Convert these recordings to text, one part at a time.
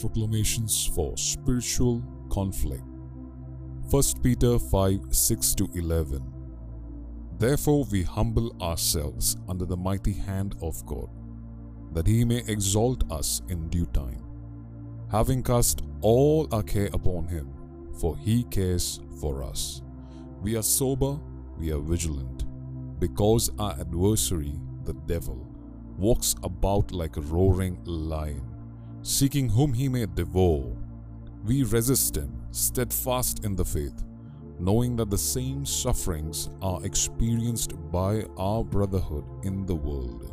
proclamations for spiritual conflict. 1 Peter 5 6 11. Therefore, we humble ourselves under the mighty hand of God, that he may exalt us in due time, having cast all our care upon him, for he cares for us. We are sober, we are vigilant, because our adversary, the devil, walks about like a roaring lion, seeking whom he may devour. We resist him, steadfast in the faith, knowing that the same sufferings are experienced by our brotherhood in the world.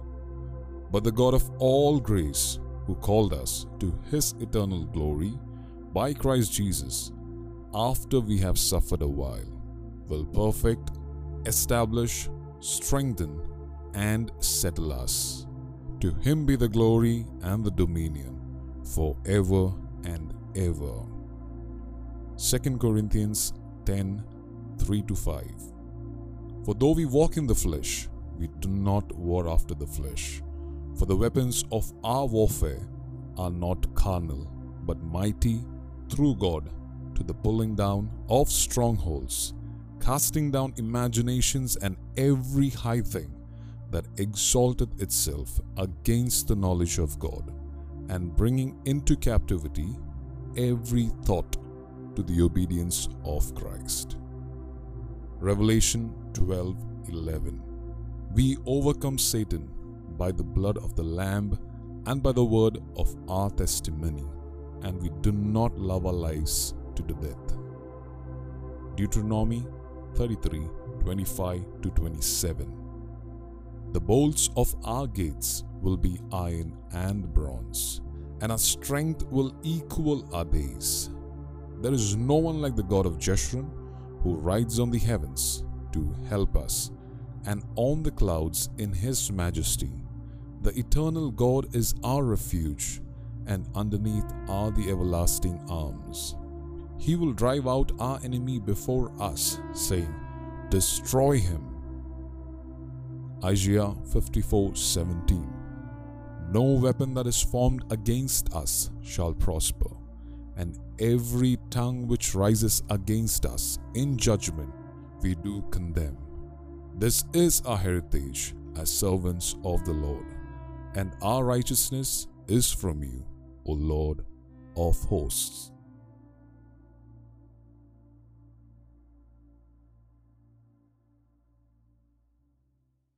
But the God of all grace, who called us to his eternal glory by Christ Jesus, after we have suffered a while, will perfect, establish, strengthen, and settle us. To him be the glory and the dominion forever and ever. 2 Corinthians 10 3 to 5. For though we walk in the flesh, we do not war after the flesh. For the weapons of our warfare are not carnal, but mighty through God to the pulling down of strongholds, casting down imaginations and every high thing that exalted itself against the knowledge of God, and bringing into captivity every thought to the obedience of Christ. Revelation 12:11 We overcome Satan by the blood of the lamb and by the word of our testimony and we do not love our lives to the death. Deuteronomy 33:25 to 27 The bolts of our gates will be iron and bronze and our strength will equal our days. There is no one like the God of Jeshurun who rides on the heavens to help us and on the clouds in his majesty. The eternal God is our refuge and underneath are the everlasting arms. He will drive out our enemy before us, saying, Destroy him. Isaiah 54 17. No weapon that is formed against us shall prosper, and every tongue which rises against us in judgment we do condemn. This is our heritage as servants of the Lord, and our righteousness is from you, O Lord of hosts.